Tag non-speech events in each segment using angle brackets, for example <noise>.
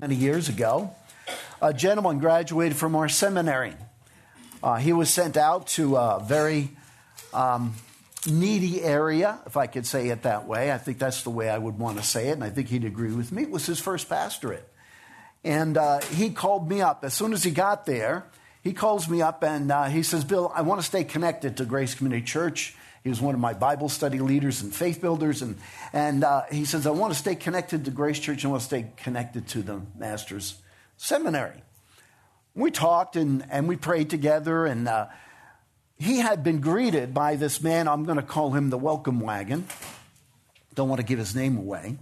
many years ago, a gentleman graduated from our seminary. Uh, he was sent out to a very um, needy area, if I could say it that way. I think that's the way I would want to say it, and I think he'd agree with me. It was his first pastorate. And uh, he called me up. As soon as he got there, he calls me up and uh, he says, Bill, I want to stay connected to Grace Community Church. He was one of my Bible study leaders and faith builders. And, and uh, he says, I want to stay connected to Grace Church and I want to stay connected to the Master's Seminary. We talked and, and we prayed together. And uh, he had been greeted by this man. I'm going to call him the welcome wagon. Don't want to give his name away.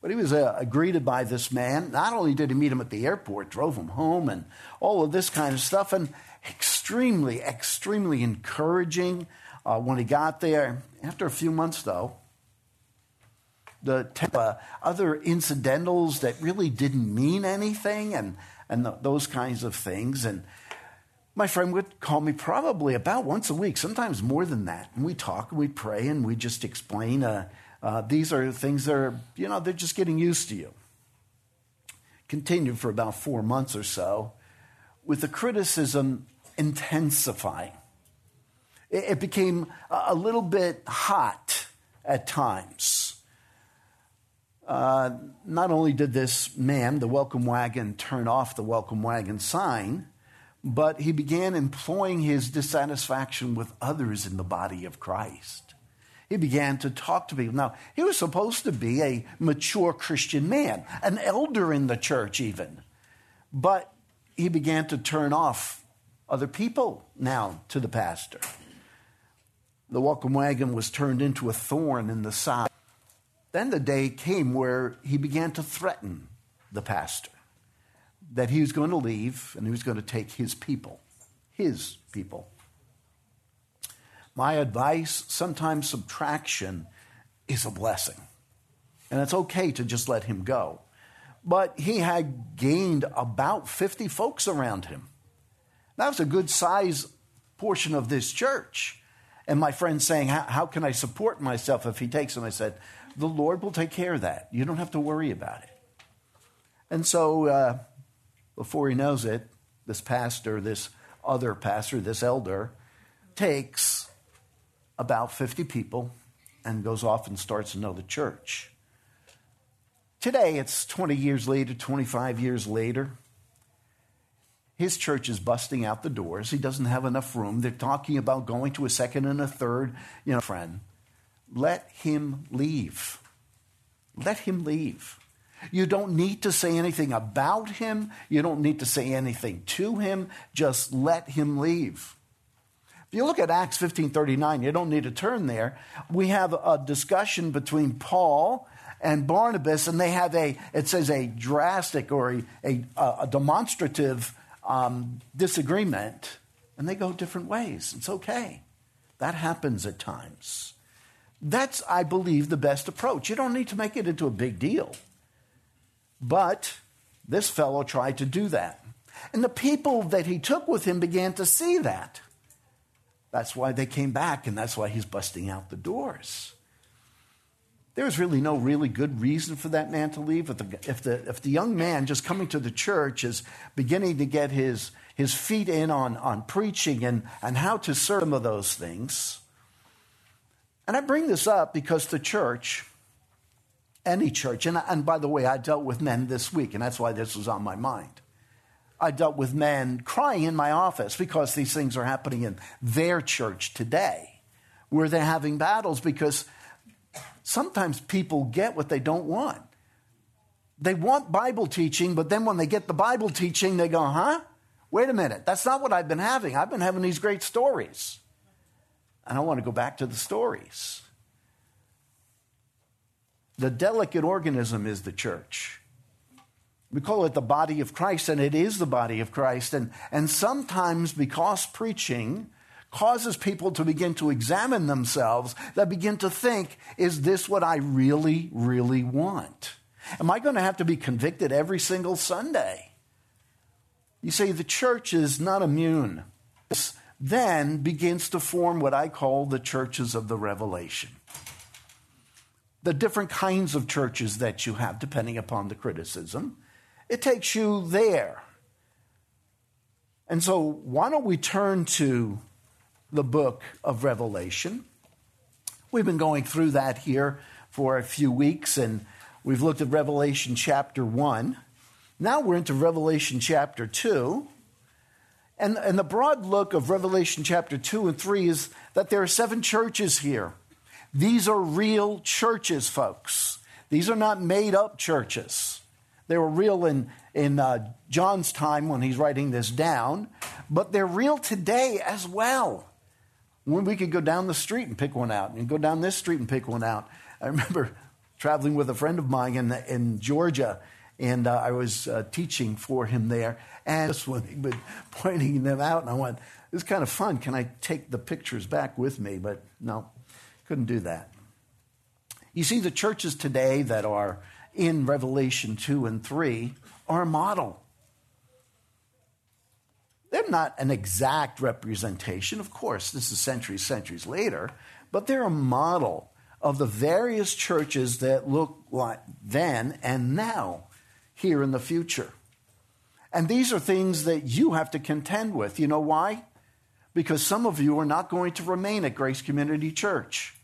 But he was uh, greeted by this man. Not only did he meet him at the airport, drove him home, and all of this kind of stuff, and extremely, extremely encouraging uh, when he got there. After a few months, though, the uh, other incidentals that really didn't mean anything, and and those kinds of things, and my friend would call me probably about once a week, sometimes more than that. And we talk and we pray and we just explain uh, uh, these are things that are, you know, they're just getting used to you. Continued for about four months or so with the criticism intensifying. It, became a little bit hot at times. Uh, not only did this man, the welcome wagon, turn off the welcome wagon sign, but he began employing his dissatisfaction with others in the body of Christ. He began to talk to people. Now, he was supposed to be a mature Christian man, an elder in the church, even. But he began to turn off other people now to the pastor. The welcome wagon was turned into a thorn in the side. Then the day came where he began to threaten the pastor that he was going to leave and he was going to take his people, his people. My advice sometimes subtraction is a blessing. And it's okay to just let him go. But he had gained about 50 folks around him. That was a good size portion of this church. And my friend saying, How can I support myself if he takes them? I said, The Lord will take care of that. You don't have to worry about it. And so uh, before he knows it, this pastor, this other pastor, this elder, takes about 50 people and goes off and starts another church. Today, it's 20 years later, 25 years later. His church is busting out the doors. He doesn't have enough room. They're talking about going to a second and a third, you know, friend. Let him leave. Let him leave. You don't need to say anything about him. You don't need to say anything to him. Just let him leave. If you look at Acts 15:39, you don't need to turn there. We have a discussion between Paul and Barnabas, and they have a, it says a drastic or a, a, a demonstrative um, disagreement, and they go different ways. It's okay. That happens at times. That's, I believe, the best approach. You don't need to make it into a big deal. But this fellow tried to do that. And the people that he took with him began to see that. That's why they came back, and that's why he's busting out the doors. There's really no really good reason for that man to leave. If the, if the, if the young man just coming to the church is beginning to get his, his feet in on, on preaching and, and how to serve some of those things. And I bring this up because the church any church. And, and by the way, I dealt with men this week, and that's why this was on my mind. I dealt with men crying in my office because these things are happening in their church today, where they're having battles because sometimes people get what they don't want. They want Bible teaching, but then when they get the Bible teaching, they go, huh? Wait a minute, that's not what I've been having. I've been having these great stories. And I want to go back to the stories. The delicate organism is the church. We call it the body of Christ, and it is the body of Christ. And, and sometimes, because preaching causes people to begin to examine themselves, they begin to think, is this what I really, really want? Am I going to have to be convicted every single Sunday? You see, the church is not immune. This then begins to form what I call the churches of the revelation the different kinds of churches that you have, depending upon the criticism. it takes you there. And so, why don't we turn to the book of Revelation? We've been going through that here for a few weeks, and we've looked at Revelation chapter 1. Now we're into Revelation chapter 2. And, and the broad look of Revelation chapter 2 and 3 is that there are seven churches here. These are real churches, folks. These are not made up churches. They were real in, in uh, John's time when he's writing this down, but they're real today as well. When we could go down the street and pick one out, and go down this street and pick one out. I <laughs> remember traveling with a friend of mine in, in Georgia, and uh, I was uh, teaching for him there. And just when he was pointing them out, and I went, "This is kind of fun. Can I take the pictures back with me?" But no, couldn't do that. You see, the churches today that are in Revelation 2 and 3 are a model. They're not an exact representation, of course, this is centuries, centuries later, but they're a model of the various churches that look like then and now here in the future. And these are things that you have to contend with. You know why? Because some of you are not going to remain at Grace Community Church.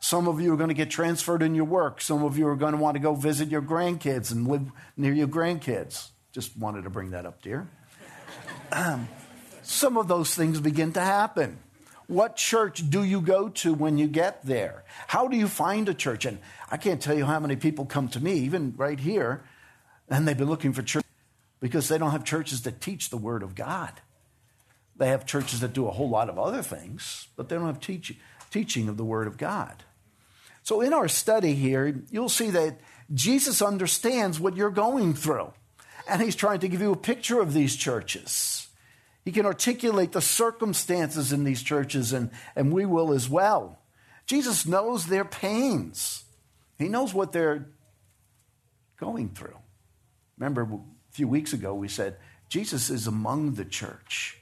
Some of you are going to get transferred in your work. Some of you are going to want to go visit your grandkids and live near your grandkids. Just wanted to bring that up, dear. Some of those things begin to happen. What church do you go to when you get there? How do you find a church? And I can't tell you how many people come to me, even right here, and they've been looking for church because they don't have churches that teach the Word of God. They have churches that do a whole lot of other things, but they don't have teach, teaching of the Word of God. So, in our study here, you'll see that Jesus understands what you're going through, and He's trying to give you a picture of these churches. He can articulate the circumstances in these churches, and, and we will as well. Jesus knows their pains, He knows what they're going through. Remember, a few weeks ago, we said Jesus is among the church,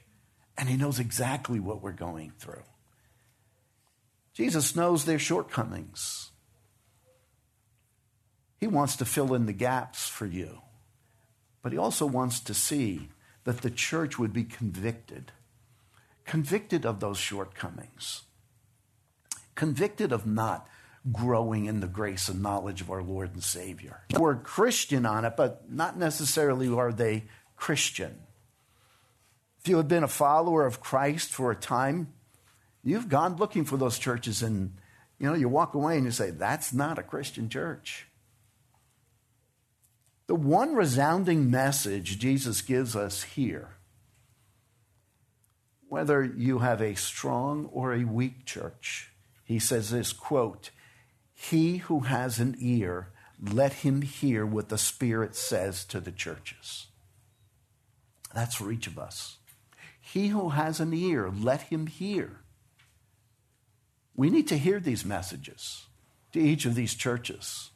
and He knows exactly what we're going through. Jesus knows their shortcomings. He wants to fill in the gaps for you, but he also wants to see that the church would be convicted, convicted of those shortcomings, convicted of not growing in the grace and knowledge of our Lord and Savior. Word Christian on it, but not necessarily are they Christian. If you have been a follower of Christ for a time, You've gone looking for those churches and you know, you walk away and you say, that's not a Christian church. The one resounding message Jesus gives us here, whether you have a strong or a weak church, he says this quote, He who has an ear, let him hear what the Spirit says to the churches. That's for each of us. He who has an ear, let him hear. We need to hear these messages to each of these churches.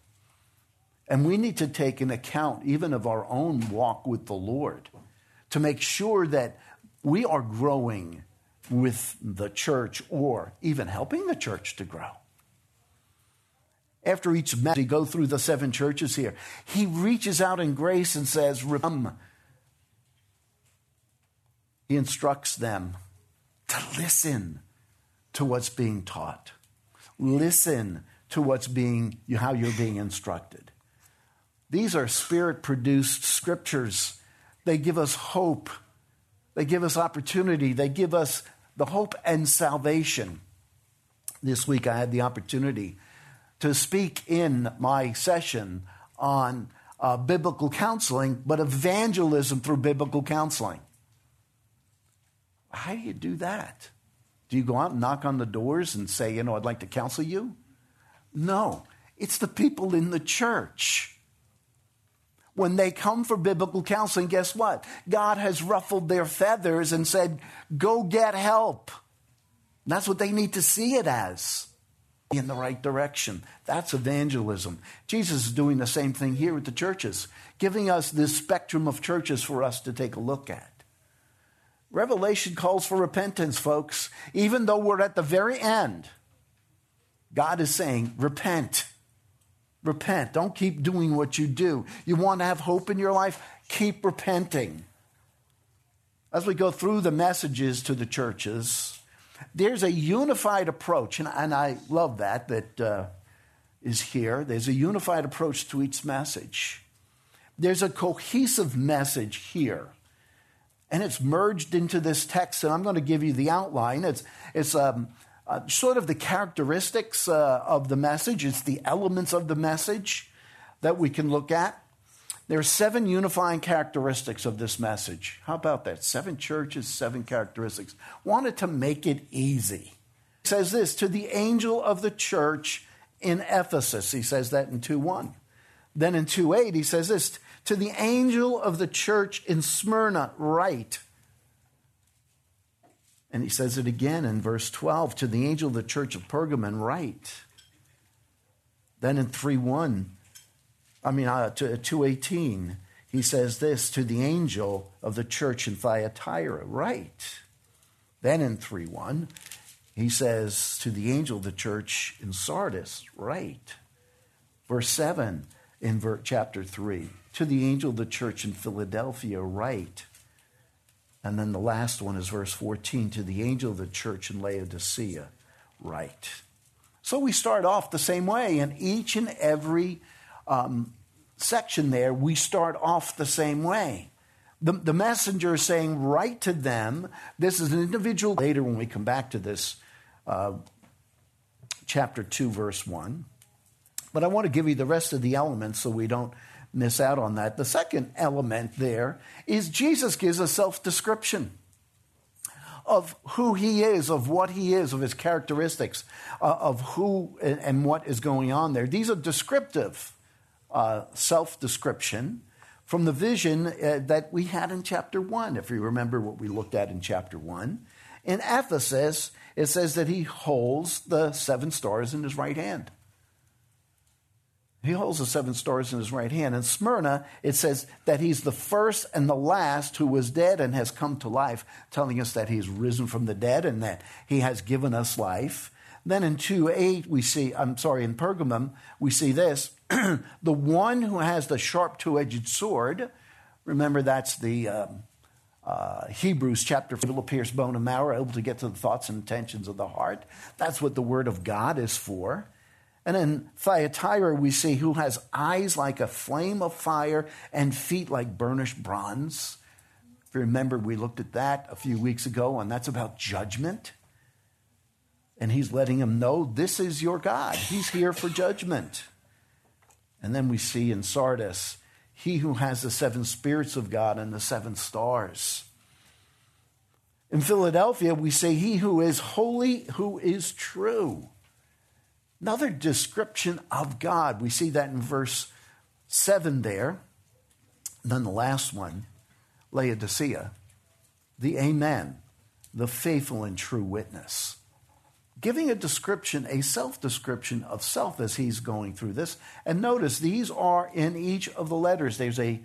And we need to take an account even of our own walk with the Lord to make sure that we are growing with the church or even helping the church to grow. After each message, he go through the seven churches here. He reaches out in grace and says, Come. He instructs them to listen to what's being taught. Listen to what's being, how you're being instructed. These are spirit produced scriptures. They give us hope. They give us opportunity. They give us the hope and salvation. This week I had the opportunity to speak in my session on uh, biblical counseling, but evangelism through biblical counseling. How do you do that? Do you go out and knock on the doors and say, you know, I'd like to counsel you? No, it's the people in the church. When they come for biblical counseling, guess what? God has ruffled their feathers and said, go get help. That's what they need to see it as in the right direction. That's evangelism. Jesus is doing the same thing here with the churches, giving us this spectrum of churches for us to take a look at. Revelation calls for repentance, folks. Even though we're at the very end, God is saying, repent. Repent. Don't keep doing what you do. You want to have hope in your life? keep repenting. As we go through the messages to the churches, there's a unified approach, and, and I love that, that uh, is here. There's a unified approach to each message. There's a cohesive message here. And it's merged into this text, and I'm going to give you the outline. It's, it's um, uh, sort of the characteristics uh, of the message, it's the elements of the message that we can look at. There are seven unifying characteristics of this message. How about that? Seven churches, seven characteristics. Wanted to make it easy. He says this to the angel of the church in Ephesus. He says that in 2 1. Then in 2 8, he says this to the angel of the church in Smyrna, write. And he says it again in verse 12 to the angel of the church of Pergamon, write. Then in 3 1, I mean, uh, to 218, he says this to the angel of the church in Thyatira, write. Then in 3 1, he says to the angel of the church in Sardis, write. Verse 7 in chapter 3, to the angel of the church in Philadelphia, write. And then the last one is verse 14 to the angel of the church in Laodicea, write. So we start off the same way, and each and every um, section there, we start off the same way. The, the messenger is saying, Write to them. This is an individual. Later, when we come back to this, uh, chapter 2, verse 1. But I want to give you the rest of the elements so we don't miss out on that. The second element there is Jesus gives a self description of who he is, of what he is, of his characteristics, uh, of who and, and, what is going on there. These are descriptive uh, self description from the vision uh, that we had in chapter 1, if you remember what we looked at in chapter 1. In Ephesus, it says that he holds the seven stars in his right hand. He holds the seven stars in his right hand. In Smyrna, it says that he's the first and the last who was dead and has come to life, telling us that he's risen from the dead and that he has given us life. Then in 2 8, we see, I'm sorry, in Pergamum, we see this <clears throat> the one who has the sharp two edged sword, remember that's the. Um, uh, Hebrews chapter 4 will pierce bone and marrow, able to get to the thoughts and intentions of the heart. That's what the word of God is for. And in Thyatira, we see who has eyes like a flame of fire and feet like burnished bronze. If you remember, we looked at that a few weeks ago, and that's about judgment. And he's letting him know this is your God. He's here for judgment. And then we see in Sardis, he who has the seven spirits of God and the seven stars. In Philadelphia, we say, He who is holy, who is true. Another description of God. We see that in verse 7 there. And then the last one, Laodicea, the Amen, the faithful and true witness. Giving a description, a self description of self as he's going through this. And notice these are in each of the letters. There's a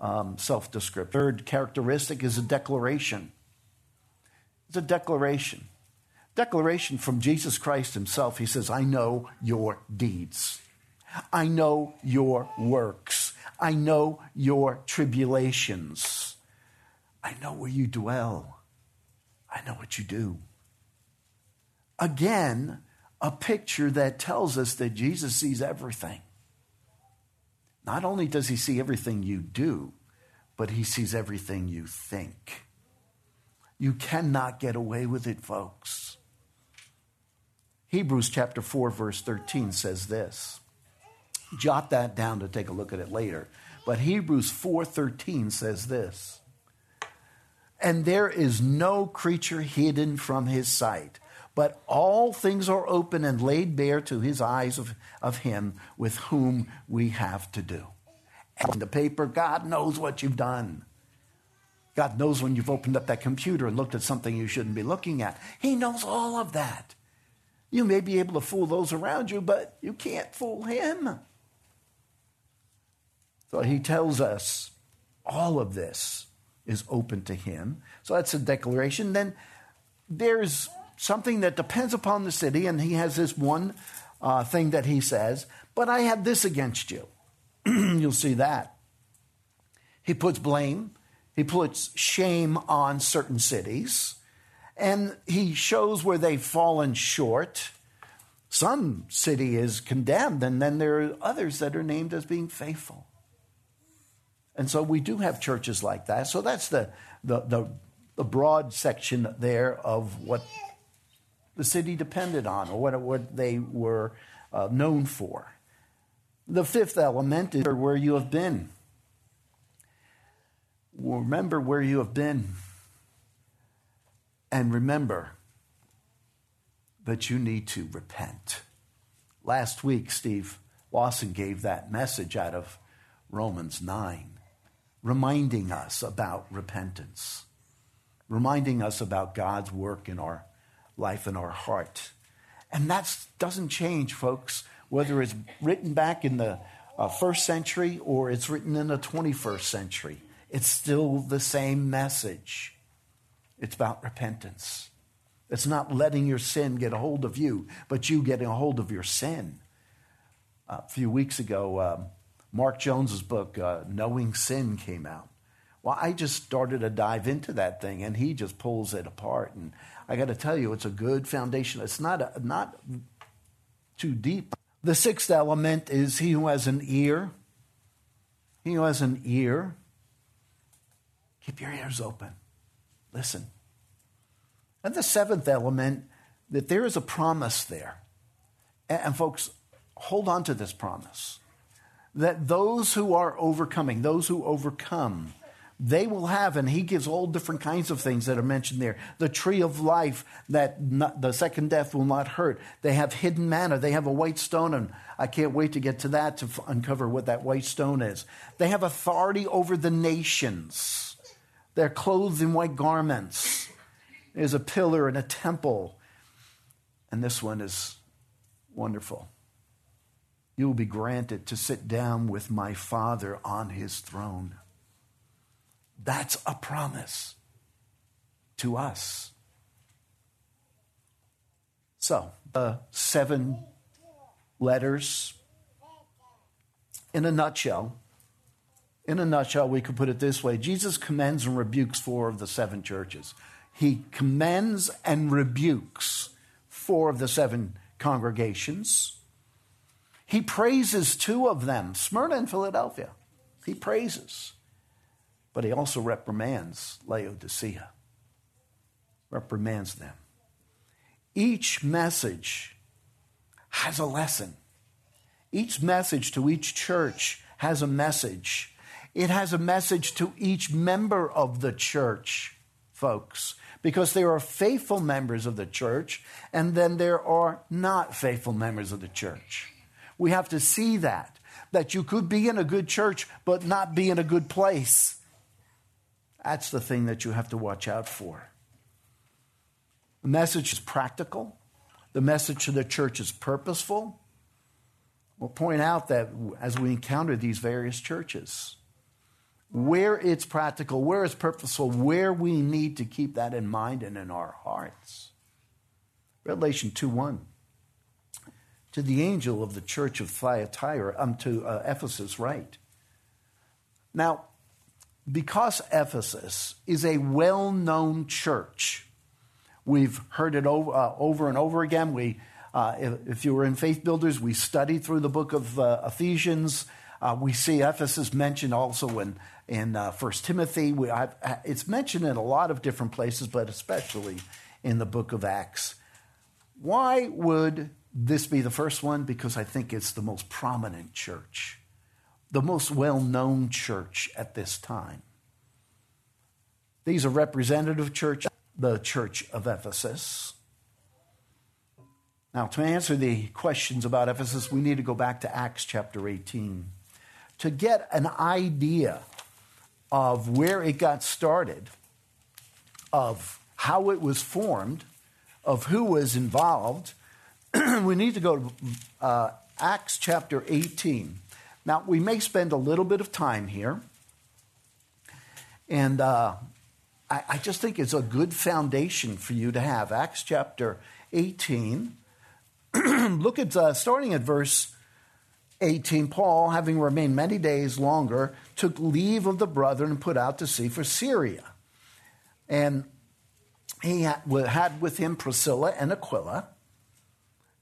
um, self description. Third characteristic is a declaration. It's a declaration declaration from Jesus Christ himself. He says, I know your deeds. I know your works. I know your tribulations. I know where you dwell. I know what you do. Again, a picture that tells us that Jesus sees everything. Not only does he see everything you do, but he sees everything you think. You cannot get away with it, folks. Hebrews chapter 4, verse 13 says this. Jot that down to take a look at it later. But Hebrews 4:13 says this. And there is no creature hidden from his sight, but all things are open and laid bare to his eyes of, of him with whom we have to do. And the paper, God knows what you've done. God knows when you've opened up that computer and looked at something you shouldn't be looking at. He knows all of that. You may be able to fool those around you, but you can't fool him. So he tells us all of this is open to him. So that's a declaration. Then there's something that depends upon the city, and he has this one uh, thing that he says, but I have this against you. <clears throat> You'll see that. He puts blame, he puts shame on certain cities, and he shows where they've fallen short. Some city is condemned, and then there are others that are named as being faithful. And so we do have churches like that. So that's the, the, the, the broad section there of what the city depended on or what, what they were uh, known for. The fifth element is where you have been. Remember where you have been. And remember that you need to repent. Last week, Steve Lawson gave that message out of Romans 9 reminding us about repentance, reminding us about God's work in our life and our heart. And that doesn't change, folks, whether it's written back in the uh, first century or it's written in the 21st century. It's still the same message. It's about repentance. It's not letting your sin get a hold of you, but you getting a hold of your sin. A few weeks ago, um, Mark Jones's book, uh, Knowing Sin, came out. Well, I just started to dive into that thing, and he just pulls it apart. And I got to tell you, it's a good foundation. It's not a, not too deep. The sixth element is he who has an ear. He who has an ear, keep your ears open. Listen. And the seventh element, that there is a promise there. And, folks, hold on to this promise that those who are overcoming, those who overcome, they will have, and he gives all different kinds of things that are mentioned there. The tree of life that not, the second death will not hurt. They have hidden manna. They have a white stone, and I can't wait to get to that to f- uncover what that white stone is. They have authority over the nations. They're clothed in white garments. There's a pillar and a temple. And this one is wonderful you will be granted to sit down with my Father on his throne. That's a promise to us. So, the seven letters, in a nutshell, in a nutshell, we could put it this way Jesus commends and rebukes four of the seven churches. He commends and rebukes four of the seven congregations. He praises two of them, Smyrna and Philadelphia. He praises. But he also reprimands Laodicea, reprimands them. Each message has a lesson. Each message to each church has a message. It has a message to each member of the church, folks, because there are faithful members of the church and then there are not faithful members of the church. We have to see that, that you could be in a good church, but not be in a good place. That's the thing that you have to watch out for. The message is practical, the message to the church is purposeful. We'll point out that as we encounter these various churches, where it's practical, where it's purposeful, where we need to keep that in mind and in our hearts. Revelation 2 1 to the angel of the church of Thyatira, um, to uh, Ephesus, right? Now, because Ephesus is a well known church, we've heard it over, uh, over and over again. We, uh, if, if, you were in Faith Builders, we studied through the book of uh, Ephesians. Uh, we see Ephesus mentioned also in, in uh, 1 Timothy. We, it's mentioned in a lot of different places, but especially in the book of Acts. Why would this be the first one because I think it's the most prominent church, the most well known church at this time. These are representative church, the church of Ephesus. Now, to answer the questions about Ephesus, we need to go back to Acts chapter 18 to get an idea of where it got started, of how it was formed, of who was involved, <clears throat> we need to go to uh, Acts chapter 18. Now, we may spend a little bit of time here, and uh, I, I, just think it's a good foundation for you to have. Acts chapter 18. <clears throat> Look at uh, starting at verse 18, Paul, having remained many days longer, took leave of the brethren and put out to sea for Syria. And he had with him Priscilla and Aquila.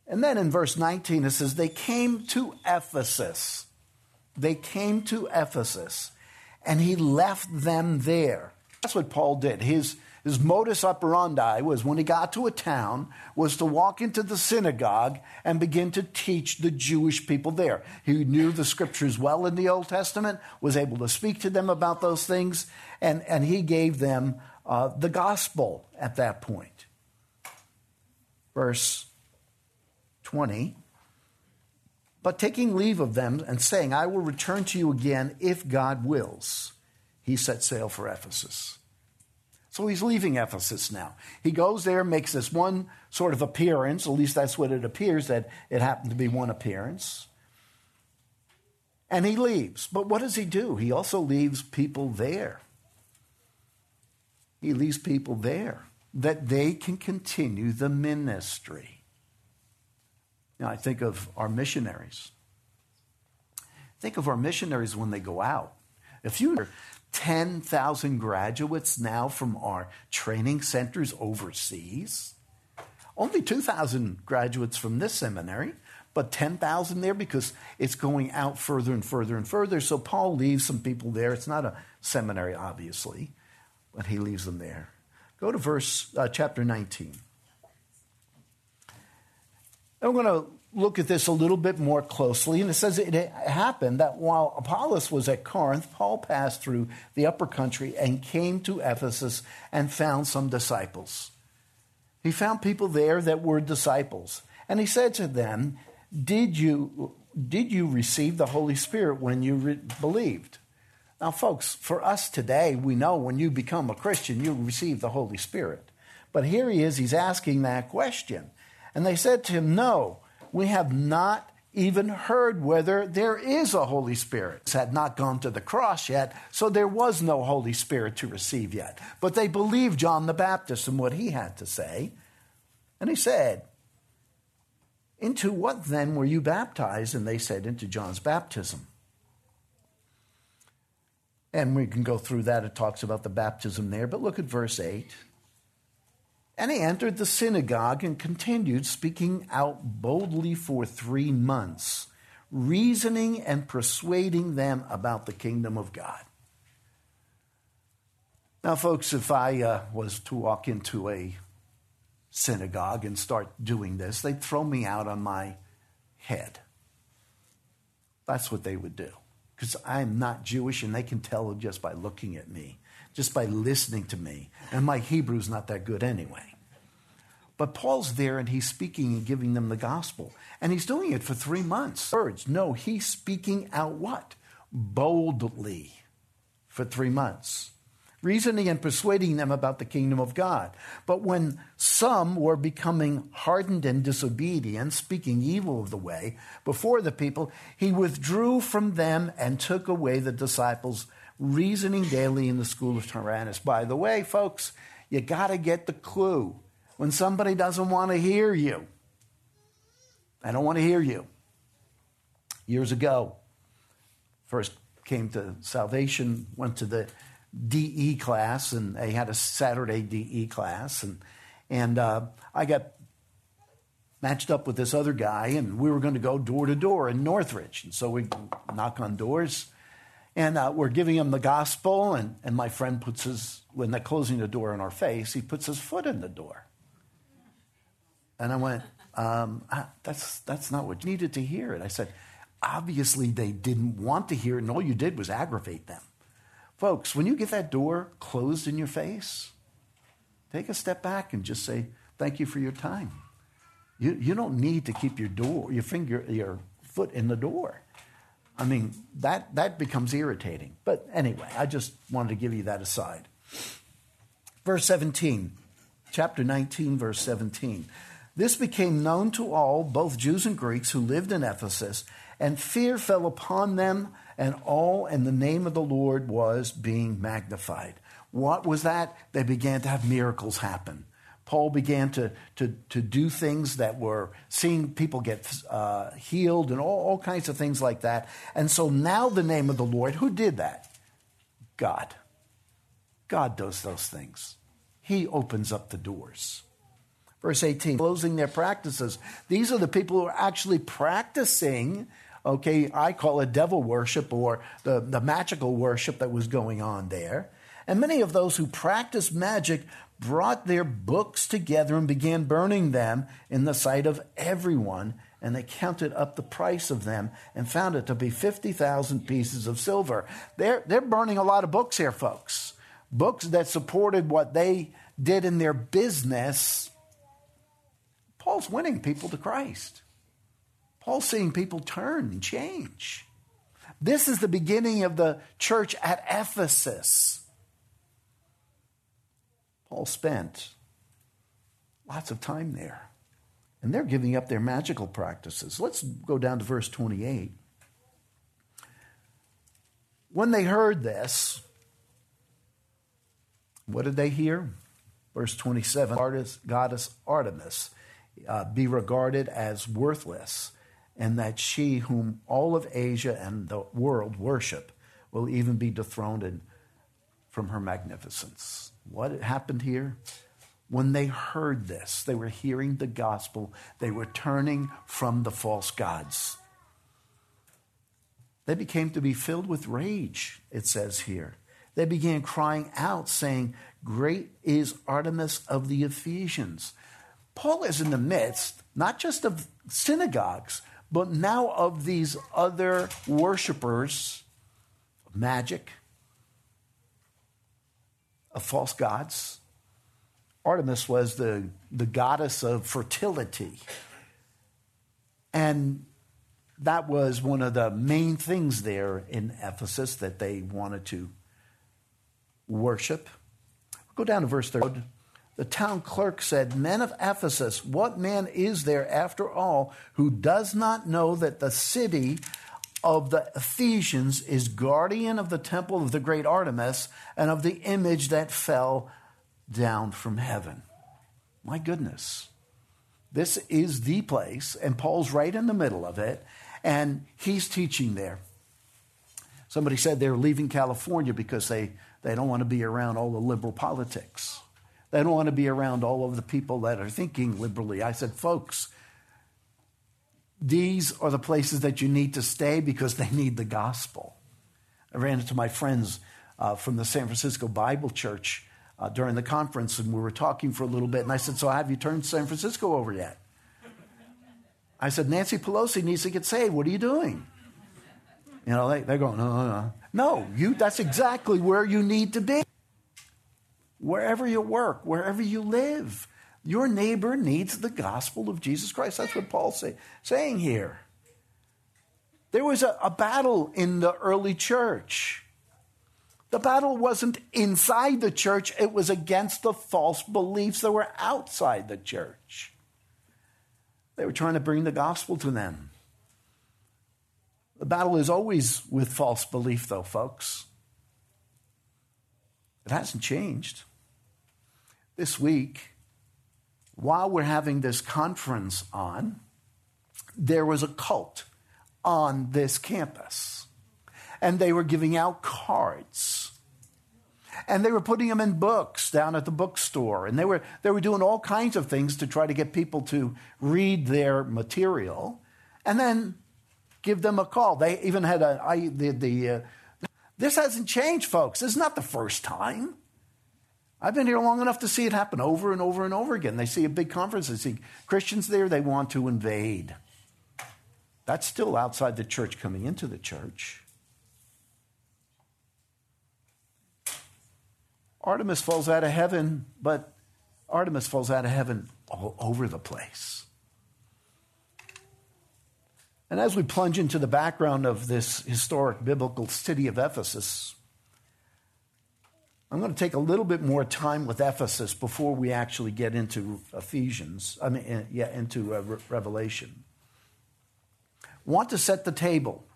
And then in verse 19, it says, They came to Ephesus. They came to Ephesus, and he left them there. That's what Paul did. His, his modus operandi was when he got to a town was to walk into the synagogue and begin to teach the Jewish people there. He knew the scriptures well in the Old Testament, was able to speak to them about those things, and, and he gave them uh, the gospel at that point. Verse 20. But taking leave of them and saying, I will return to you again if God wills, he set sail for Ephesus. So he's leaving Ephesus now. He goes there, makes this one sort of appearance, at least that's what it appears that it happened to be one appearance. And he leaves. But what does he do? He also leaves people there. He leaves people there that they can continue the ministry. Now, I think of our missionaries. Think of our missionaries when they go out. If you 10,000 graduates now from our training centers overseas. Only 2,000 graduates from this seminary, but 10,000 there because it's going out further and further and further. So Paul leaves some people there. It's not a seminary, obviously, but he leaves them there. Go to verse uh, chapter 19. I'm going to look at this a little bit more closely. And it says it happened that while Apollos was at Corinth, Paul passed through the upper country and came to Ephesus and found some disciples. He found people there that were disciples. And he said to them, Did you, did you receive the Holy Spirit when you re- believed? Now, folks, for us today, we know when you become a Christian, you receive the Holy Spirit. But here he is, he's asking that question. And they said to him, No we have not even heard whether there is a Holy Spirit. It had not gone to the cross yet, so there was no Holy Spirit to receive yet. But they believed John the Baptist and what he had to say. And he said, Into what then were you baptized? And they said, Into John's baptism. And we can go through that. It talks about the baptism there. But look at verse 8. And he entered the synagogue and continued speaking out boldly for three months, reasoning and persuading them about the kingdom of God. Now, folks, if I uh, was to walk into a synagogue and start doing this, they'd throw me out on my head. That's what they would do. Because I'm not Jewish, and they can tell just by looking at me just by listening to me. And my Hebrew's not that good anyway. But Paul's there and he's speaking and giving them the gospel. And he's doing it for three months. Words. No, he's speaking out what? Boldly for three months. Reasoning and persuading them about the kingdom of God. But when some were becoming hardened and disobedient, speaking evil of the way before the people, he withdrew from them and took away the disciples reasoning daily in the school of Tyrannus. By the way, folks, you got to get the clue when somebody doesn't want to hear you. I don't want to hear you. Years ago, first came to salvation, went to the DE class, and they had a Saturday DE class, and and uh, I got matched up with this other guy, and we were going to go door to door in Northridge, and so we knock on doors and uh, we're giving him the gospel, and, and my friend puts his, when they're closing the door in our face, he puts his foot in the door. And I went, um, ah, that's, that's not what you needed to hear it. I said, obviously they didn't want to hear it, and all you did was aggravate them. Folks, when you get that door closed in your face, take a step back and just say, thank you for your time. You, you don't need to keep your door, your finger, your foot in the door. I mean, that, that becomes irritating. But anyway, I just wanted to give you that aside. Verse 17, chapter 19, verse 17. This became known to all, both Jews and Greeks, who lived in Ephesus, and fear fell upon them, and all in the name of the Lord was being magnified. What was that? They began to have miracles happen. Paul began to, to, to do things that were seeing people get uh, healed and all, all kinds of things like that. And so now the name of the Lord, who did that? God. God does those things. He opens up the doors. Verse 18, closing their practices. These are the people who are actually practicing, okay, I call it devil worship or the, the magical worship that was going on there. And many of those who practice magic brought their books together and began burning them in the sight of everyone. And they counted up the price of them and found it to be 50,000 pieces of silver. They're, they're burning a lot of books here, folks. Books that supported what they did in their business. Paul's winning people to Christ. Paul's seeing people turn and change. This is the beginning of the church at Ephesus. Paul spent lots of time there. And they're giving up their magical practices. Let's go down to verse 28. When they heard this, what did they hear? Verse 27 Goddess Artemis uh, be regarded as worthless, and that she, whom all of Asia and the world worship, will even be dethroned from her magnificence. What happened here? When they heard this, they were hearing the gospel, they were turning from the false gods. They became to be filled with rage, it says here. They began crying out, saying, Great is Artemis of the Ephesians. Paul is in the midst, not just of synagogues, but now of these other worshipers of magic, of false gods. Artemis was the, the goddess of fertility. And that was one of the main things there in Ephesus that they wanted to worship. Go down to verse 30. The town clerk said, Men of Ephesus, what man is there after all who does not know that the city of the Ephesians is guardian of the temple of the great Artemis and of the image that fell down from heaven. My goodness. This is the place, and Paul's right in the middle of it, and he's teaching there. Somebody said they're leaving California because they, they don't want to be around all the liberal politics. They don't want to be around all of the people that are thinking liberally. I said, folks, these are the places that you need to stay because they need the gospel. I ran into my friends uh, from the San Francisco Bible Church uh, during the conference, and we were talking for a little bit. And I said, So have you turned San Francisco over yet? I said, Nancy Pelosi needs to get saved. What are you doing? You know, they, they're going, no, no, no. No, you, that's exactly where you need to be. Wherever you work, wherever you live. Your neighbor needs the gospel of Jesus Christ. That's what Paul's say, saying here. There was a, a battle in the early church. The battle wasn't inside the church, it was against the false beliefs that were outside the church. They were trying to bring the gospel to them. The battle is always with false belief, though, folks. It hasn't changed. This week, while we're having this conference on, there was a cult on this campus. And they were giving out cards. And they were putting them in books down at the bookstore. And they were, they were doing all kinds of things to try to get people to read their material and then give them a call. They even had a, I, the, the, uh, this hasn't changed, folks. Is not the first time. I've been here long enough to see it happen over and over and over again. They see a big conference, they see Christians there, they want to invade. That's still outside the church coming into the church. Artemis falls out of heaven, but Artemis falls out of heaven all over the place. And as we plunge into the background of this historic biblical city of Ephesus, I'm going to take a little bit more time with Ephesus before we actually get into Ephesians, I mean, uh, yeah, into uh, Re- Revelation. Want to set the table.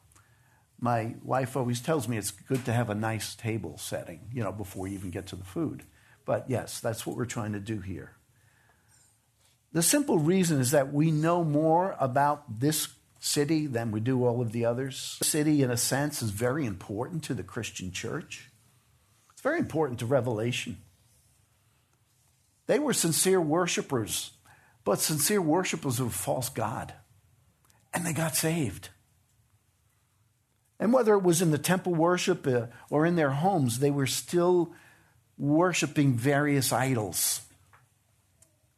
My wife always tells me it's good to have a nice table setting, you know, before you even get to the food. But yes, that's what we're trying to do here. The simple reason is that we know more about this city than we do all of the others. The city, in a sense, is very important to the Christian church. It's very important to Revelation. They were sincere worshipers, but sincere worshipers of a false God. And they got saved. And whether it was in the temple worship uh, or in their homes, they were still worshiping various idols.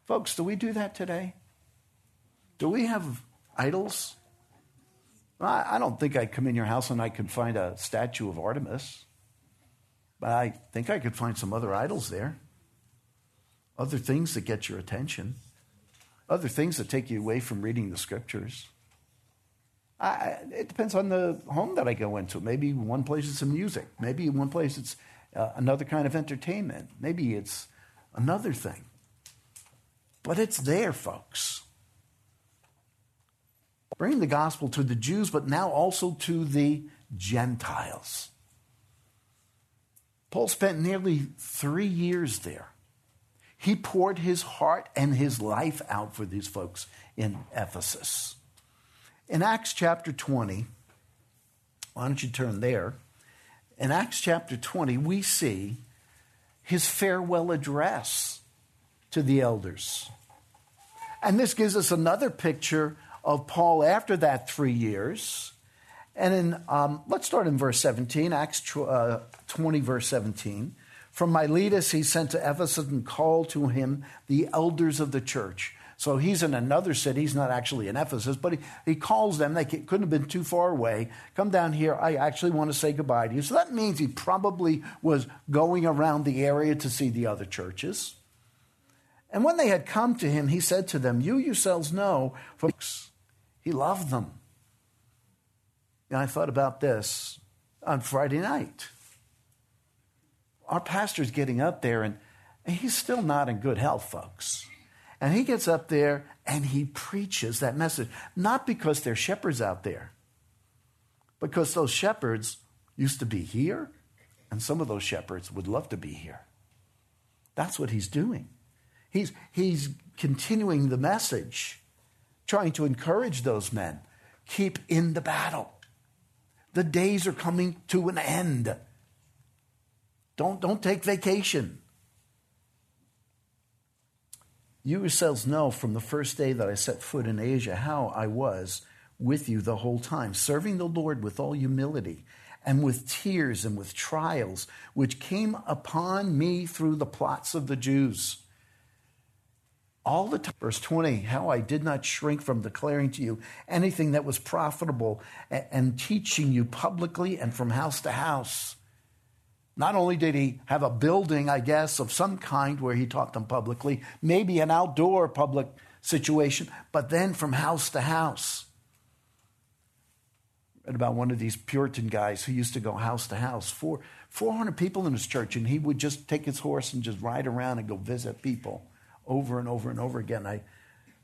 Folks, do we do that today? Do we have idols? I don't think I'd come in your house and I could find a statue of Artemis, but I think I could find some other idols there. Other things that get your attention, other things that take you away from reading the scriptures. I, it depends on the home that I go into. Maybe one place it's some music. Maybe one place it's uh, another kind of entertainment. Maybe it's another thing. But it's there, folks. Bring the gospel to the Jews, but now also to the Gentiles. Paul spent nearly three years there. He poured his heart and his life out for these folks in Ephesus. In Acts chapter 20, why don't you turn there? In Acts chapter 20, we see his farewell address to the elders. And this gives us another picture of Paul after that three years. And in, um, let's start in verse 17, Acts uh, 20, verse 17. From Miletus he sent to Ephesus and called to him the elders of the church. So he's in another city. He's not actually in Ephesus, but he, he calls them. They couldn't have been too far away. Come down here. I actually want to say goodbye to you. So that means he probably was going around the area to see the other churches. And when they had come to him, he said to them, You yourselves know, for he loved them. And I thought about this on Friday night. Our pastor's getting up there, and, he's still not in good health, folks. And he gets up there and he preaches that message, not because there's shepherds out there, because those shepherds used to be here, and some of those shepherds would love to be here. That's what he's doing. He's, he's continuing the message, trying to encourage those men. Keep in the battle. The days are coming to an end. Don't, don't take vacation. You yourselves know from the first day that I set foot in Asia how I was with you the whole time, serving the Lord with all humility and with tears and with trials, which came upon me through the plots of the Jews all the time. Verse 20, how I did not shrink from declaring to you anything that was profitable and teaching you publicly and from house to house. Not only did he have a building, I guess, of some kind where he taught them publicly, maybe an outdoor public situation, but then from house to house. read about one of these Puritan guys who used to go house to house, four, 400 people in his church, and he would just take his horse and just ride around and go visit people over and over and over again. I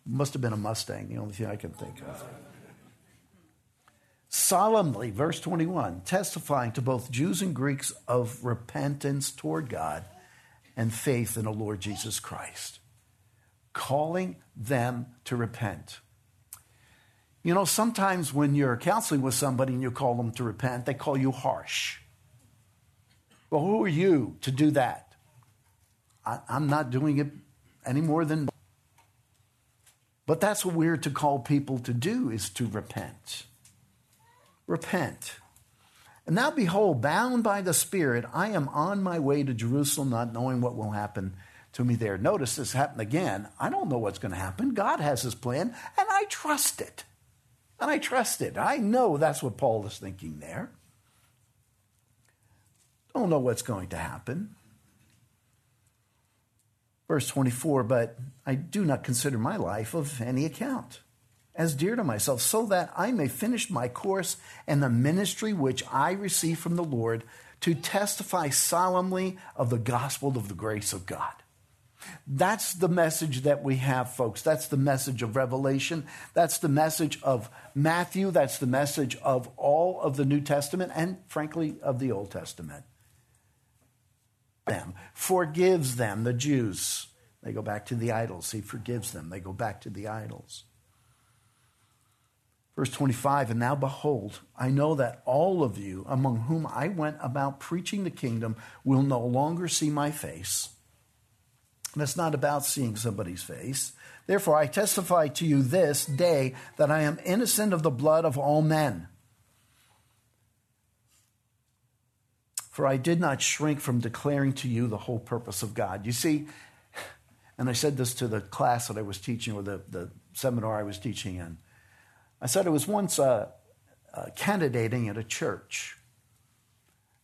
must have been a Mustang, the only thing I can think of. Solemnly, verse 21, testifying to both Jews and Greeks of repentance toward God and faith in the Lord Jesus Christ, calling them to repent. You know, sometimes when you're counseling with somebody and you call them to repent, they call you harsh. Well, who are you to do that? I, am not doing it any more than. But that's what we're to call people to do is to repent. Repent. And now behold, bound by the Spirit, I am on my way to Jerusalem, not knowing what will happen to me there. Notice this happened again. I don't know what's going to happen. God has his plan, and I trust it. And I trust it. I know that's what Paul is thinking there. Don't know what's going to happen. Verse 24, but I do not consider my life of any account as dear to myself, so that I may finish my course and the ministry which I receive from the Lord to testify solemnly of the gospel of the grace of God. That's the message that we have, folks. That's the message of Revelation. That's the message of Matthew. That's the message of all of the New Testament and, frankly, of the Old Testament them, forgives them, the Jews, They go back to the idols. He forgives them. They go back to the idols. Verse 25, and now behold, I know that all of you among whom I went about preaching the kingdom will no longer see my face. And it's not about seeing somebody's face. Therefore, I testify to you this day that I am innocent of the blood of all men. For I did not shrink from declaring to you the whole purpose of God. You see, and I said this to the class that I was teaching, or the, the seminar I was teaching in. I said I was once uh, uh, candidating at a church.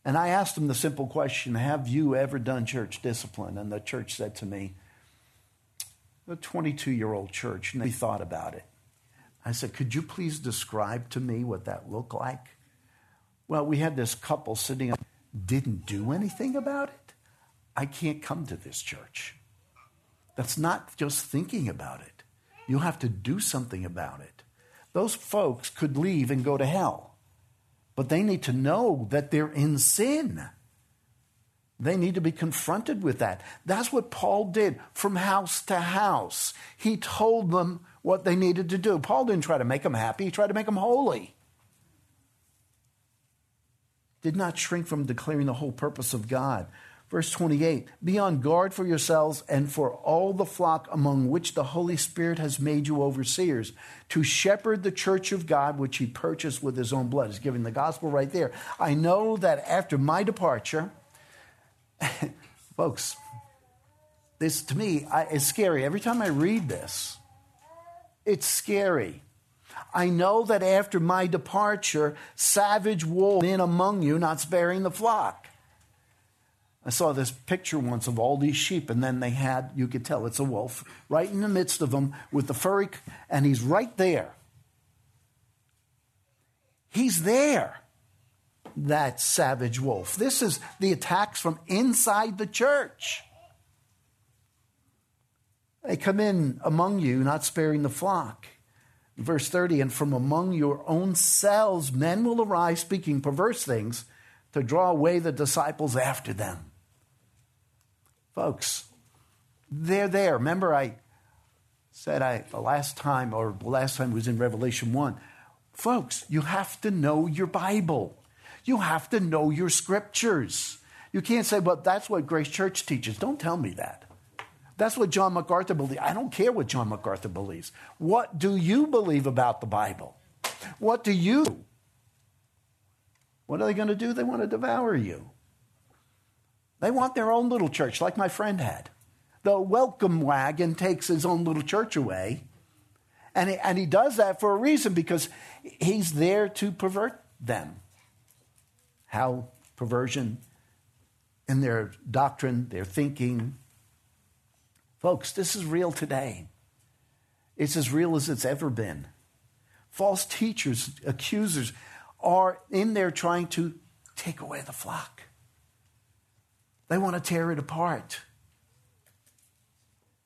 And I asked them the simple question Have you ever done church discipline? And the church said to me, a 22 year old church, and they thought about it. I said, Could you please describe to me what that looked like? Well, we had this couple sitting, didn't do anything about it. I can't come to this church. That's not just thinking about it. You have to do something about it. Those folks could leave and go to hell, but they need to know that they're in sin. They need to be confronted with that. That's what Paul did from house to house. He told them what they needed to do. Paul didn't try to make them happy, he tried to make them holy. Did not shrink from declaring the whole purpose of God. Verse 28 Be on guard for yourselves and for all the flock among which the Holy Spirit has made you overseers, to shepherd the church of God which he purchased with his own blood. He's giving the gospel right there. I know that after my departure, <laughs> Folks, this to me I, is scary. Every time I read this, it's scary. I know that after my departure, savage wolves in among you, not sparing the flock. I saw this picture once of all these sheep, and then they had, you could tell it's a wolf, right in the midst of them with the furry, and he's right there. He's there that savage wolf. This is the attacks from inside the church. They come in among you, not sparing the flock. Verse 30 And from among your own selves men will arise speaking perverse things to draw away the disciples after them. Folks, they're there. Remember, I said I the last time, or the last time was in Revelation 1. Folks, you have to know your Bible. You have to know your scriptures. You can't say, well, that's what Grace Church teaches. Don't tell me that. That's what John MacArthur believes. I don't care what John MacArthur believes. What do you believe about the Bible? What do you? What are they going to do? They want to devour you. They want their own little church, like my friend had. The welcome wagon takes his own little church away. And he, and he does that for a reason because he's there to pervert them how perversion in their doctrine, their thinking. Folks, this is real today. It's as real as it's ever been. False teachers, accusers are in there trying to take away the flock. They want to tear it apart.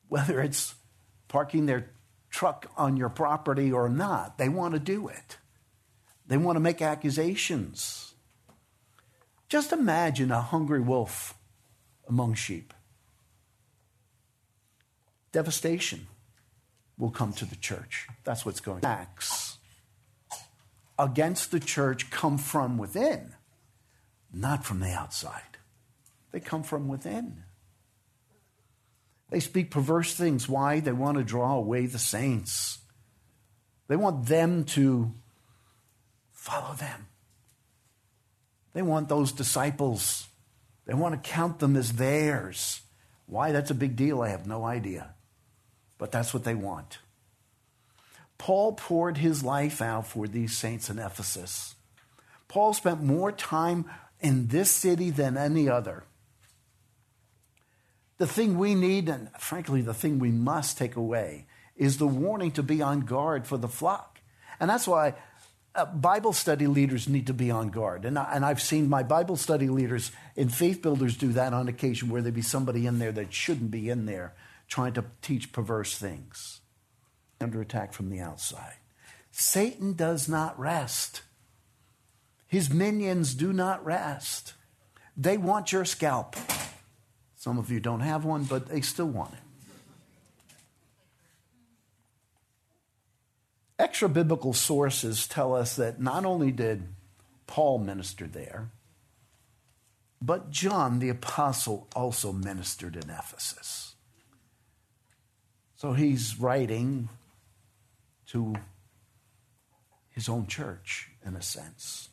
Whether it's parking their truck on your property or not, they want to do it. They want to make accusations. Just imagine a hungry wolf among sheep. Devastation will come to the church. That's what's going on. Acts against the church come from within, not from the outside. They come from within. They speak perverse things. Why? They want to draw away the saints. They want them to follow them. They want those disciples. They want to count them as theirs. Why that's a big deal, I have no idea. But that's what they want. Paul poured his life out for these saints in Ephesus. Paul spent more time in this city than any other. The thing we need, and frankly, the thing we must take away, is the warning to be on guard for the flock. And that's why uh, Bible study leaders need to be on guard. And, I, and I've seen my Bible study leaders and faith builders do that on occasion where there be somebody in there that shouldn't be in there trying to teach perverse things under attack from the outside. Satan does not rest. His minions do not rest. They want your scalp. Some of you don't have one, but they still want it. Extra biblical sources tell us that not only did Paul minister there, but John the Apostle also ministered in Ephesus. So he's writing to his own church, in a sense.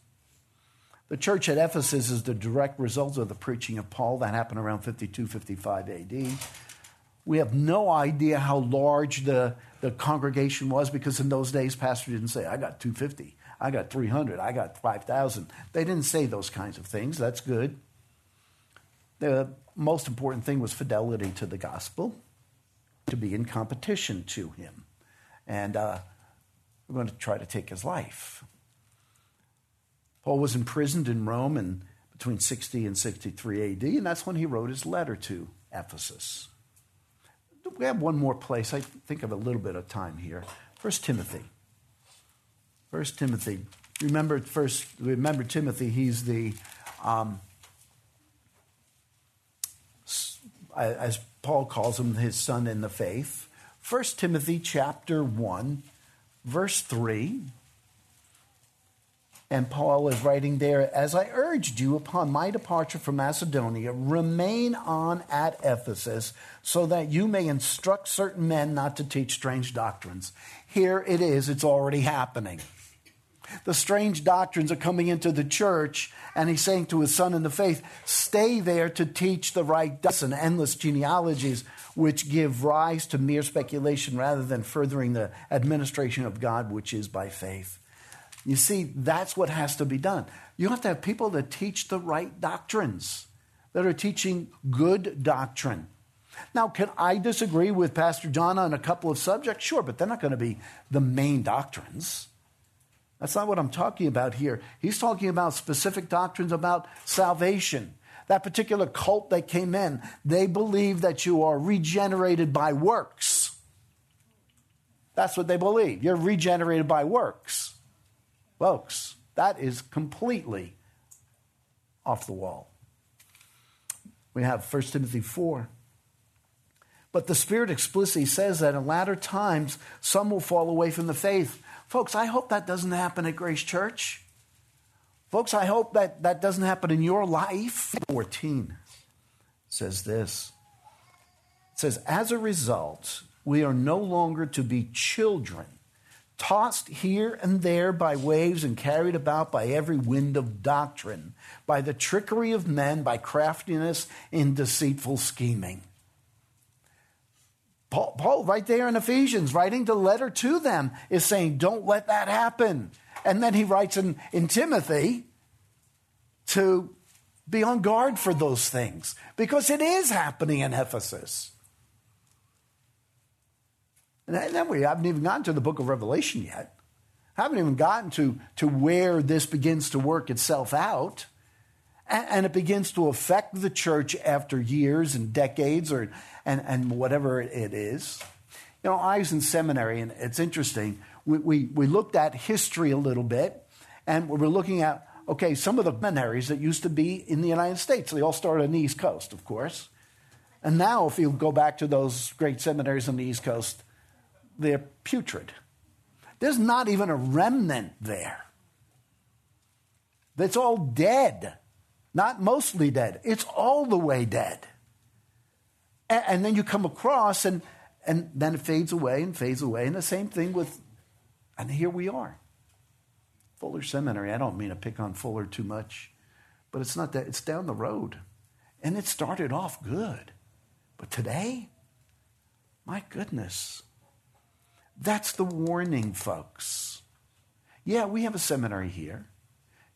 The church at Ephesus is the direct result of the preaching of Paul that happened around 52 55 AD. We have no idea how large the, the congregation was because in those days, pastor didn't say, I got 250, I got 300, I got 5,000. They didn't say those kinds of things. That's good. The most important thing was fidelity to the gospel, to be in competition to him. And uh, we're going to try to take his life. Paul was imprisoned in Rome in between 60 and 63 AD, and that's when he wrote his letter to Ephesus. We have one more place. I think of a little bit of time here. First Timothy. First Timothy. Remember first. Remember Timothy. He's the, um, as Paul calls him, his son in the faith. First Timothy chapter one, verse three. And Paul is writing there, as I urged you upon my departure from Macedonia, remain on at Ephesus so that you may instruct certain men not to teach strange doctrines. Here it is, it's already happening. The strange doctrines are coming into the church, and he's saying to his son in the faith, stay there to teach the right doctrine, endless genealogies which give rise to mere speculation rather than furthering the administration of God, which is by faith. You see, that's what has to be done. You have to have people that teach the right doctrines, that are teaching good doctrine. Now, can I disagree with Pastor John on a couple of subjects? Sure, but they're not going to be the main doctrines. That's not what I'm talking about here. He's talking about specific doctrines about salvation. That particular cult that came in, they believe that you are regenerated by works. That's what they believe. You're regenerated by works. Folks, that is completely off the wall. We have 1 Timothy 4. But the Spirit explicitly says that in latter times some will fall away from the faith. Folks, I hope that doesn't happen at Grace Church. Folks, I hope that that doesn't happen in your life. 14 says this. It says, As a result, we are no longer to be children tossed here and there by waves and carried about by every wind of doctrine, by the trickery of men, by craftiness in deceitful scheming. Paul, Paul, right there in Ephesians, writing the letter to them, is saying, Don't let that happen. And then he writes in, in Timothy to be on guard for those things because it is happening in Ephesus. And then we haven't even gotten to the book of Revelation yet. Haven't even gotten to, to where this begins to work itself out. And, it begins to affect the church after years and decades or and, and whatever it is. You know, I was in seminary, and it's interesting. We, we, we looked at history a little bit, and we were looking at, okay, some of the seminaries that used to be in the United States. They all started on the East Coast, of course. And now, if you go back to those great seminaries on the East Coast, they're putrid. There's not even a remnant there. It's all dead. Not mostly dead, it's all the way dead. And, and then you come across, and, and then it fades away and fades away. And the same thing with, and here we are. Fuller Seminary. I don't mean to pick on Fuller too much, but it's not that, it's down the road. And it started off good. But today, my goodness, that's the warning, folks. Yeah, we have a seminary here.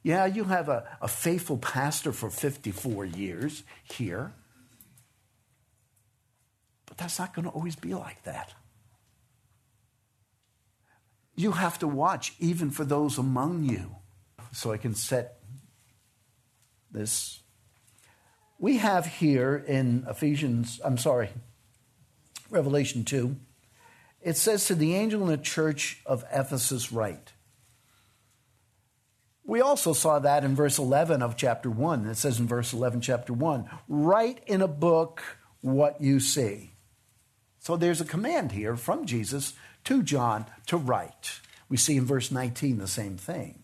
Yeah, you have a, a faithful pastor for 54 years here. But that's not going to always be like that. You have to watch even for those among you. So I can set this. We have here in Ephesians, I'm sorry, Revelation 2 it says to the angel in the church of Ephesus, write. We also saw that in verse 11 of chapter 1. It says in verse 11, chapter 1, write in a book what you see. So there's a command here from Jesus to John to write. We see in verse 19 the same thing.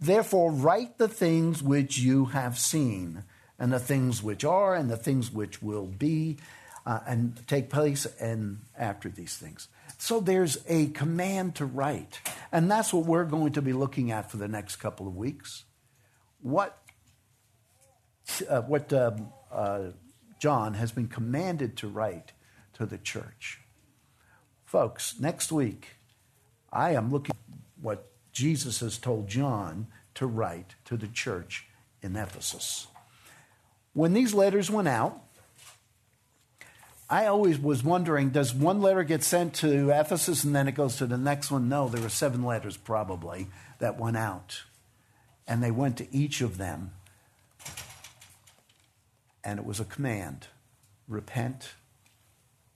Therefore, write the things which you have seen, and the things which are, and the things which will be, uh, and take place, and after these things. So there's a command to write. And that's what we're going to be looking at for the next couple of weeks. What, uh, what uh, uh, John has been commanded to write to the church. Folks, next week, I am looking what Jesus has told John to write to the church in Ephesus. When these letters went out, I always was wondering does one letter get sent to Ephesus and then it goes to the next one? No, there were seven letters probably that went out. And they went to each of them. And it was a command repent,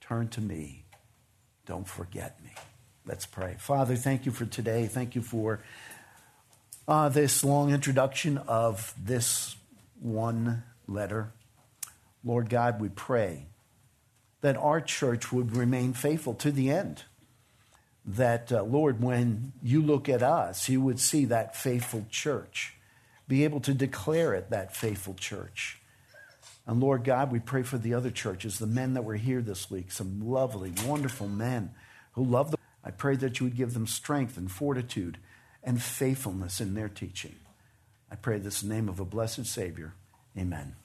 turn to me, don't forget me. Let's pray. Father, thank you for today. Thank you for uh, this long introduction of this one letter. Lord God, we pray that our church would remain faithful to the end. That, uh, Lord, when you look at us, you would see that faithful church, be able to declare it that faithful church. And Lord God, we pray for the other churches, the men that were here this week, some lovely, wonderful men who love the. I pray that you would give them strength and fortitude and faithfulness in their teaching. I pray this in the name of a blessed Savior. Amen.